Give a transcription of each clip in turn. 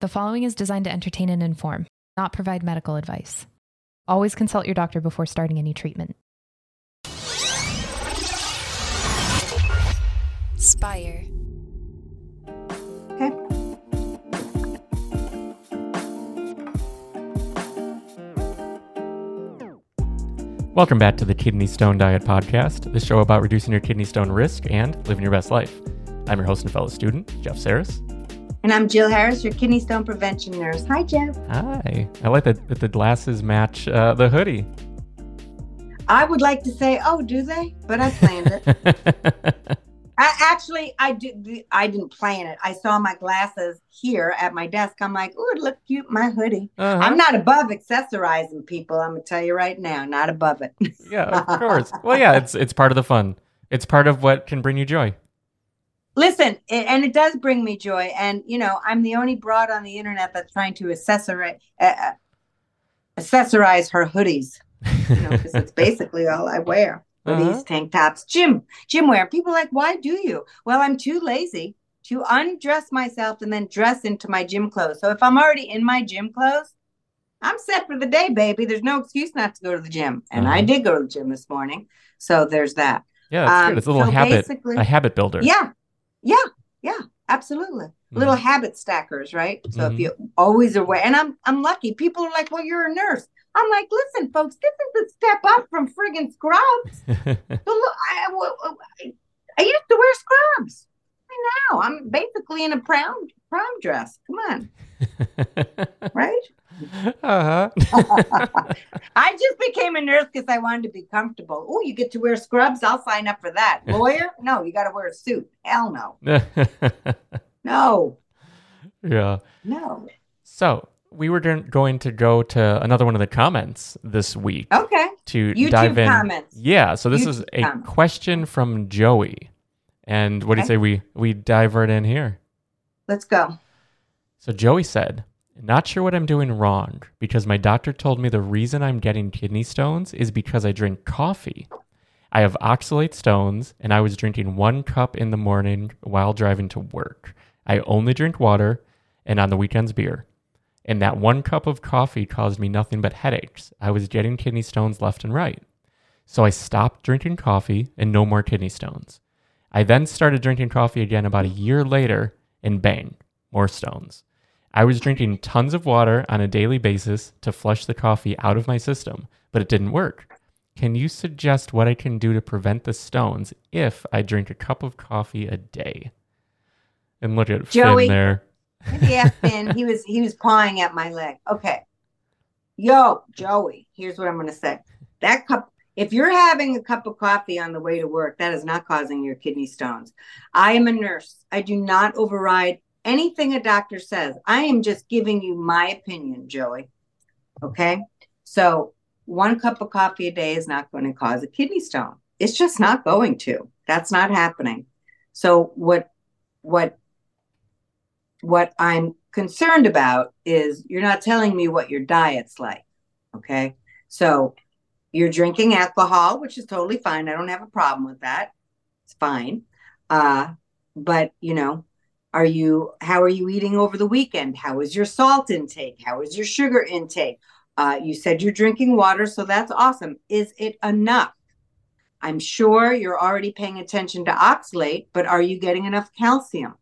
The following is designed to entertain and inform, not provide medical advice. Always consult your doctor before starting any treatment. Spire. Okay. Welcome back to the Kidney Stone Diet Podcast, the show about reducing your kidney stone risk and living your best life. I'm your host and fellow student, Jeff Saris. And I'm Jill Harris, your kidney stone prevention nurse. Hi, Jeff. Hi. I like that, that the glasses match uh, the hoodie. I would like to say, oh, do they? But I planned it. I, actually, I did. I didn't plan it. I saw my glasses here at my desk. I'm like, oh, it look cute, my hoodie. Uh-huh. I'm not above accessorizing people. I'm gonna tell you right now, not above it. yeah, of course. Well, yeah, it's it's part of the fun. It's part of what can bring you joy. Listen, it, and it does bring me joy. And you know, I'm the only broad on the internet that's trying to accessorize uh, accessorize her hoodies. You know, because it's basically all I wear. Hoodies, Uh-huh. tank tops, gym, gym wear. People are like, why do you? Well, I'm too lazy to undress myself and then dress into my gym clothes. So if I'm already in my gym clothes, I'm set for the day, baby. There's no excuse not to go to the gym. And I Uh-huh. did go to the gym this morning. So there's that. Yeah, it's Um, good. It's a little so habit, a habit builder. Yeah. Yeah. Yeah. Absolutely. Little Mhm. habit stackers, right? So Mhm. if you always aware, and I'm I'm lucky. People are like, "Well, you're a nurse." I'm like, "Listen, folks, this is a step up from friggin' scrubs." So look, I, I, I- I used to wear scrubs. Now I'm basically in a prom prom dress. Come on, right? Uh-huh. I just became a nurse because I wanted to be comfortable. Oh, you get to wear scrubs? I'll sign up for that. Lawyer? No, you got to wear a suit. Hell no, no, yeah. no. So we were going to go to another one of the comments this week Okay. to YouTube dive in. comments. Yeah. So this is a comments. question from Joey, and what do you say we we dive right in here? Let's go. So Joey said, "Not sure what I'm doing wrong because my doctor told me the reason I'm getting kidney stones is because I drink coffee. I have oxalate stones, and I was drinking one cup in the morning while driving to work. I only drink water, and on the weekends beer." And that one cup of coffee caused me nothing but headaches. I was getting kidney stones left and right. So I stopped drinking coffee and no more kidney stones. I then started drinking coffee again about a year later, and bang, more stones. I was drinking tons of water on a daily basis to flush the coffee out of my system, but it didn't work. Can you suggest what I can do to prevent the stones if I drink a cup of coffee a day? And look at Joey. Finn there. Yeah, Finn. He was he was pawing at my leg. Okay. Yo, Joey, here's what I'm gonna say. That cup if you're having a cup of coffee on the way to work, that is not causing your kidney stones. I am a nurse. I do not override anything a doctor says. I am just giving you my opinion, Joey. Okay. So one cup of coffee a day is not going to cause a kidney stone. It's just not going to. That's not happening. So what what what I'm concerned about is you're not telling me what your diet's like. Okay. So you're drinking alcohol, which is totally fine. I don't have a problem with that. It's fine. Uh, but you know, are you how are you eating over the weekend? How is your salt intake? How is your sugar intake? Uh, you said you're drinking water, so that's awesome. Is it enough? I'm sure you're already paying attention to oxalate, but are you getting enough calcium?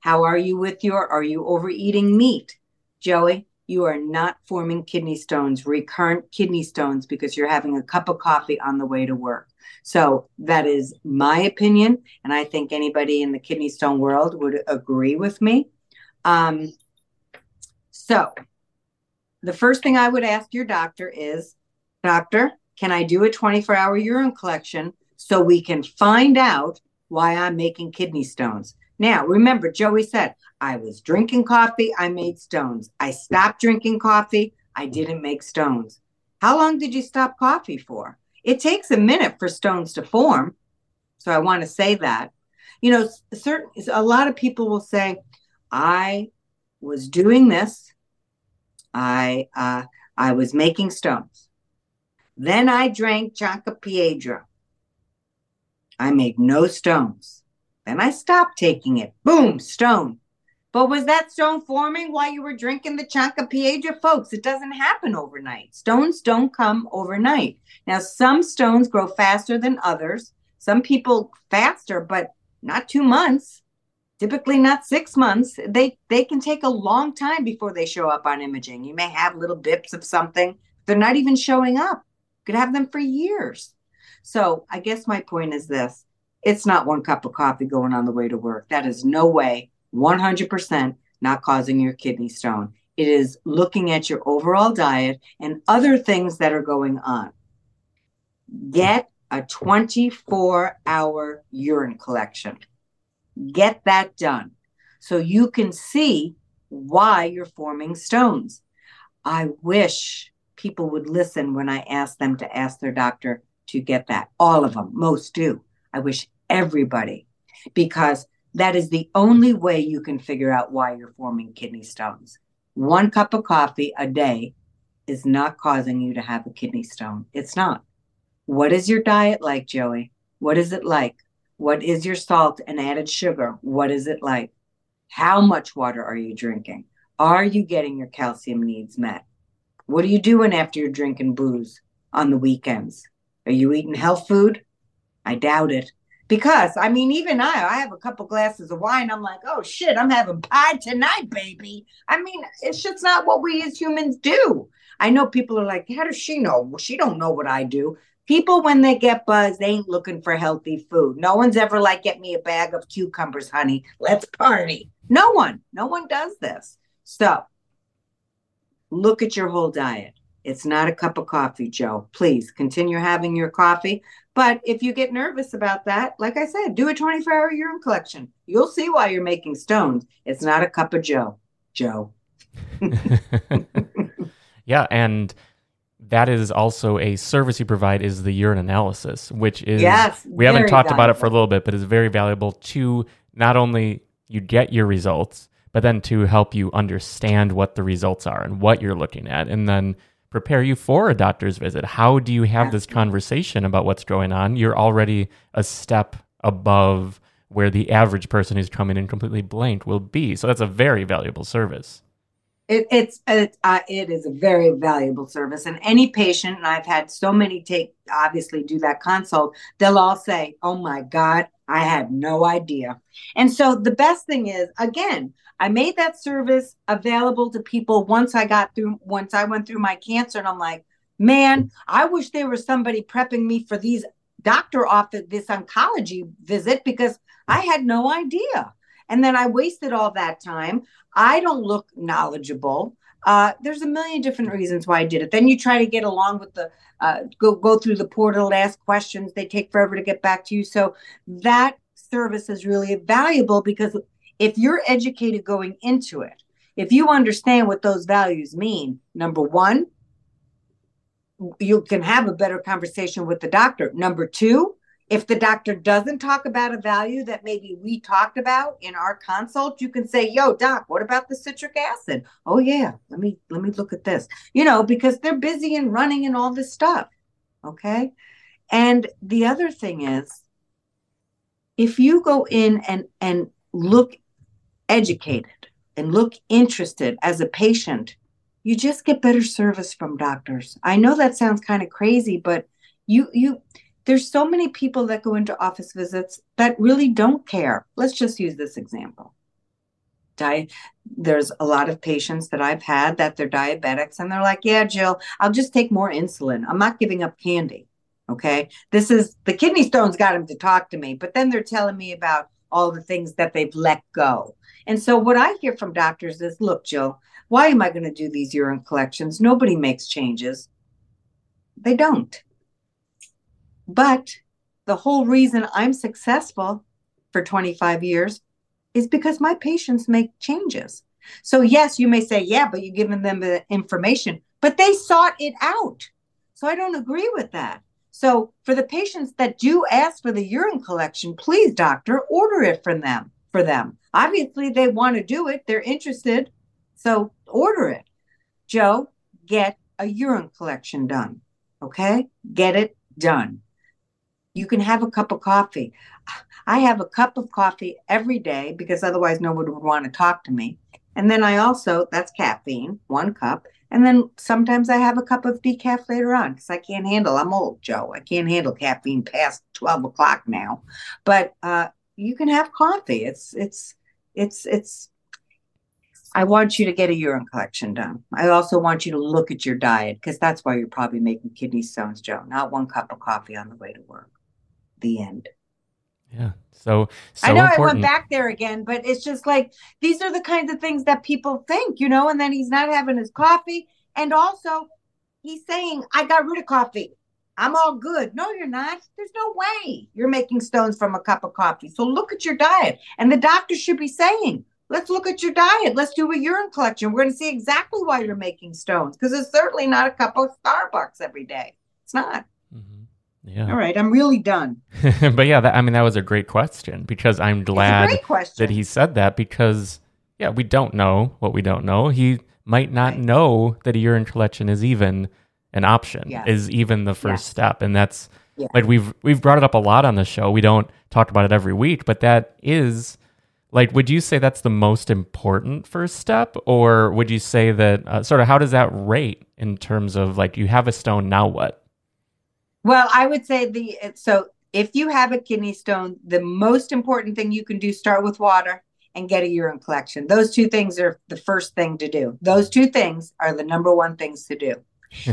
How are you with your, are you overeating meat? Joey, you are not forming kidney stones, recurrent kidney stones, because you're having a cup of coffee on the way to work. So that is my opinion. And I think anybody in the kidney stone world would agree with me. Um, so the first thing I would ask your doctor is, Doctor, can I do a 24 hour urine collection so we can find out why I'm making kidney stones? Now, remember, Joey said, I was drinking coffee, I made stones. I stopped drinking coffee, I didn't make stones. How long did you stop coffee for? It takes a minute for stones to form. So I want to say that. You know, certain a lot of people will say, I was doing this. I uh, I was making stones. Then I drank Chanca Piedra. I made no stones. Then I stopped taking it. Boom, stone. But was that stone forming while you were drinking the Chanca Piedra? Folks, it doesn't happen overnight. Stones don't come overnight. Now, some stones grow faster than others. Some people faster, but not two months typically not six months they they can take a long time before they show up on imaging you may have little bips of something they're not even showing up you could have them for years so i guess my point is this it's not one cup of coffee going on the way to work that is no way 100% not causing your kidney stone it is looking at your overall diet and other things that are going on get a 24 hour urine collection Get that done so you can see why you're forming stones. I wish people would listen when I ask them to ask their doctor to get that. All of them, most do. I wish everybody, because that is the only way you can figure out why you're forming kidney stones. One cup of coffee a day is not causing you to have a kidney stone. It's not. What is your diet like, Joey? What is it like? What is your salt and added sugar? What is it like? How much water are you drinking? Are you getting your calcium needs met? What are you doing after you're drinking booze on the weekends? Are you eating health food? I doubt it. Because I mean, even I, I have a couple glasses of wine. I'm like, oh shit, I'm having pie tonight, baby. I mean, it's just not what we as humans do. I know people are like, how does she know? Well, she don't know what I do. People when they get buzzed they ain't looking for healthy food. No one's ever like get me a bag of cucumbers honey. Let's party. No one. No one does this. So look at your whole diet. It's not a cup of coffee joe. Please continue having your coffee but if you get nervous about that like i said do a 24 hour urine collection. You'll see why you're making stones. It's not a cup of joe. Joe. Yeah and that is also a service you provide is the urine analysis, which is yes, we haven't talked valuable. about it for a little bit, but is very valuable to not only you get your results, but then to help you understand what the results are and what you're looking at, and then prepare you for a doctor's visit. How do you have this conversation about what's going on? You're already a step above where the average person who's coming in completely blank will be. So that's a very valuable service. It, it's it, uh, it is a very valuable service, and any patient, and I've had so many take obviously do that consult. They'll all say, "Oh my God, I had no idea." And so the best thing is, again, I made that service available to people once I got through, once I went through my cancer, and I'm like, man, I wish there was somebody prepping me for these doctor office, this oncology visit because I had no idea. And then I wasted all that time. I don't look knowledgeable. Uh, there's a million different reasons why I did it. Then you try to get along with the uh, go go through the portal, ask questions. They take forever to get back to you. So that service is really valuable because if you're educated going into it, if you understand what those values mean, number one, you can have a better conversation with the doctor. Number two, if the doctor doesn't talk about a value that maybe we talked about in our consult, you can say, "Yo, doc, what about the citric acid?" "Oh yeah, let me let me look at this." You know, because they're busy and running and all this stuff. Okay? And the other thing is if you go in and and look educated and look interested as a patient, you just get better service from doctors. I know that sounds kind of crazy, but you you there's so many people that go into office visits that really don't care. Let's just use this example. Di- there's a lot of patients that I've had that they're diabetics and they're like, yeah, Jill, I'll just take more insulin. I'm not giving up candy. Okay. This is the kidney stones got them to talk to me, but then they're telling me about all the things that they've let go. And so what I hear from doctors is, look, Jill, why am I going to do these urine collections? Nobody makes changes. They don't. But the whole reason I'm successful for 25 years is because my patients make changes. So, yes, you may say, yeah, but you're giving them the information, but they sought it out. So, I don't agree with that. So, for the patients that do ask for the urine collection, please, doctor, order it from them. For them, obviously, they want to do it. They're interested, so order it. Joe, get a urine collection done. Okay, get it done You can have a cup of coffee. I have a cup of coffee every day because otherwise nobody would want to talk to me. And then I also, that's caffeine, one cup. And then sometimes I have a cup of decaf later on because I can't handle, I'm old, Joe. I can't handle caffeine past 12 o'clock now. But uh, you can have coffee. It's, it's, it's, it's, I want you to get a urine collection done. I also want you to look at your diet because that's why you're probably making kidney stones, Joe. Not one cup of coffee on the way to work. The end. Yeah. So, so I know important. I went back there again, but it's just like these are the kinds of things that people think, you know, and then he's not having his coffee. And also, he's saying, I got rid of coffee. I'm all good. No, you're not. There's no way you're making stones from a cup of coffee. So look at your diet. And the doctor should be saying, let's look at your diet. Let's do a urine collection. We're going to see exactly why you're making stones because it's certainly not a cup of Starbucks every day. It's not. Yeah. All right. I'm really done. but yeah, that, I mean, that was a great question because I'm glad that he said that because, yeah, we don't know what we don't know. He might not Right. know that a urine collection is even an option, Yes. is even the first step. And that's Yeah. like we've we've brought it up a lot on the show. We don't talk about it every week, but that is like would you say that's the most important first step or would you say that uh, sort of how does that rate in terms of like you have a stone now what? Well, I would say the so if you have a kidney stone, the most important thing you can do start with water and get a urine collection. Those two things are the first thing to do. Those two things are the number one things to do.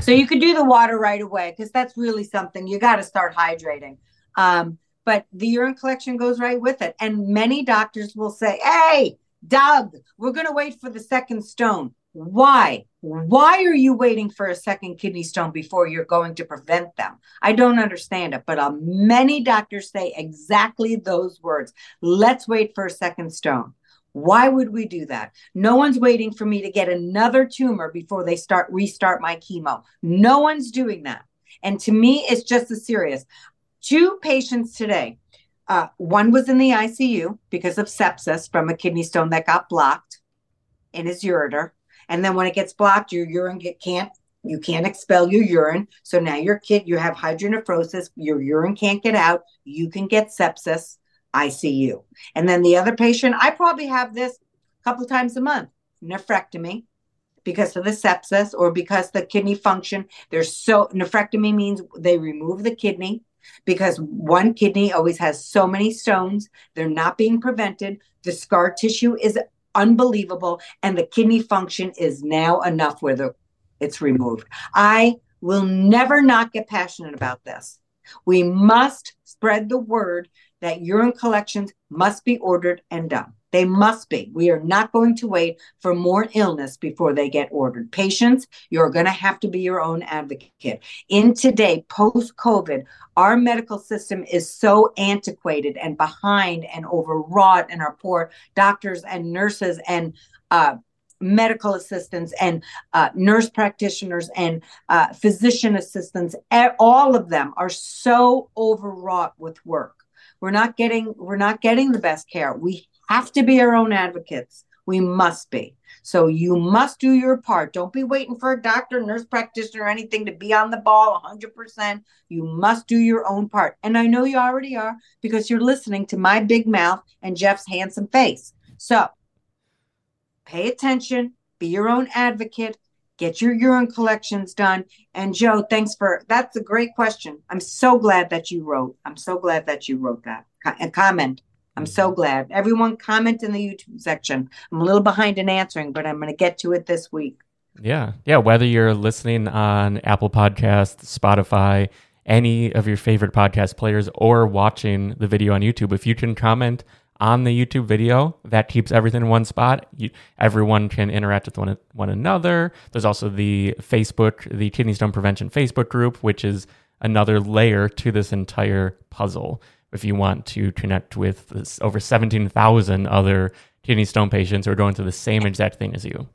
so you could do the water right away because that's really something you got to start hydrating. Um, but the urine collection goes right with it. And many doctors will say, "Hey, Doug, we're going to wait for the second stone." Why? Why are you waiting for a second kidney stone before you're going to prevent them? I don't understand it, but uh, many doctors say exactly those words. Let's wait for a second stone. Why would we do that? No one's waiting for me to get another tumor before they start restart my chemo. No one's doing that. And to me, it's just as serious. Two patients today. Uh, one was in the ICU because of sepsis from a kidney stone that got blocked in his ureter. And then when it gets blocked, your urine get, can't you can't expel your urine. So now your kid, you have hydronephrosis, your urine can't get out. You can get sepsis, ICU. And then the other patient, I probably have this a couple times a month, nephrectomy because of the sepsis or because the kidney function. There's so nephrectomy means they remove the kidney because one kidney always has so many stones. They're not being prevented. The scar tissue is unbelievable and the kidney function is now enough where the it's removed. I will never not get passionate about this. We must spread the word that urine collections must be ordered and done. They must be. We are not going to wait for more illness before they get ordered. Patients, you're going to have to be your own advocate. In today, post COVID, our medical system is so antiquated and behind and overwrought, and our poor doctors and nurses and uh, medical assistants and uh, nurse practitioners and uh, physician assistants all of them are so overwrought with work we're not getting we're not getting the best care we have to be our own advocates we must be so you must do your part don't be waiting for a doctor nurse practitioner or anything to be on the ball 100% you must do your own part and i know you already are because you're listening to my big mouth and jeff's handsome face so pay attention, be your own advocate, get your urine collections done. And Joe, thanks for that's a great question. I'm so glad that you wrote. I'm so glad that you wrote that comment. I'm so glad. Everyone comment in the YouTube section. I'm a little behind in answering, but I'm going to get to it this week. Yeah. Yeah. Whether you're listening on Apple Podcasts, Spotify, any of your favorite podcast players, or watching the video on YouTube, if you can comment on the YouTube video, that keeps everything in one spot. You, everyone can interact with one, one another. There's also the Facebook, the Kidney Stone Prevention Facebook group, which is another layer to this entire puzzle. If you want to connect with this, over 17,000 other kidney stone patients who are going through the same exact thing as you.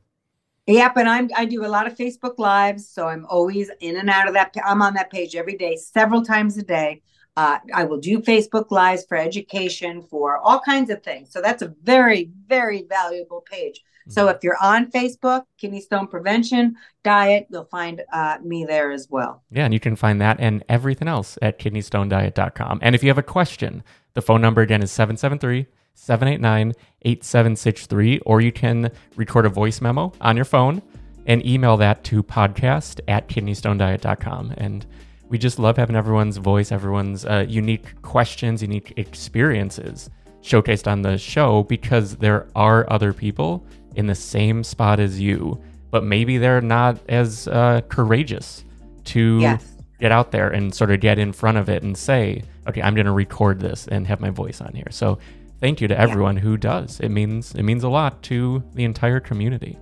Yep, and I'm I do a lot of Facebook lives, so I'm always in and out of that. I'm on that page every day, several times a day. Uh, I will do Facebook Lives for education, for all kinds of things. So that's a very, very valuable page. So Mm-hmm. if you're on Facebook, Kidney Stone Prevention Diet, you'll find uh, me there as well. Yeah, and you can find that and everything else at kidneystonediet.com. And if you have a question, the phone number again is 773 789 8763, or you can record a voice memo on your phone and email that to podcast at kidneystonediet.com. And we just love having everyone's voice, everyone's uh, unique questions, unique experiences showcased on the show because there are other people in the same spot as you, but maybe they're not as uh, courageous to Yes. get out there and sort of get in front of it and say, okay, I'm going to record this and have my voice on here. So thank you to everyone who does. It means it means a lot to the entire community.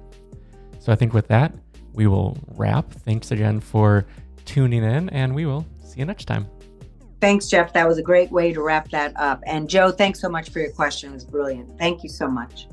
So I think with that, we will wrap. Thanks again for tuning in, and we will see you next time. Thanks, Jeff. That was a great way to wrap that up. And Joe, thanks so much for your question. It was brilliant. Thank you so much.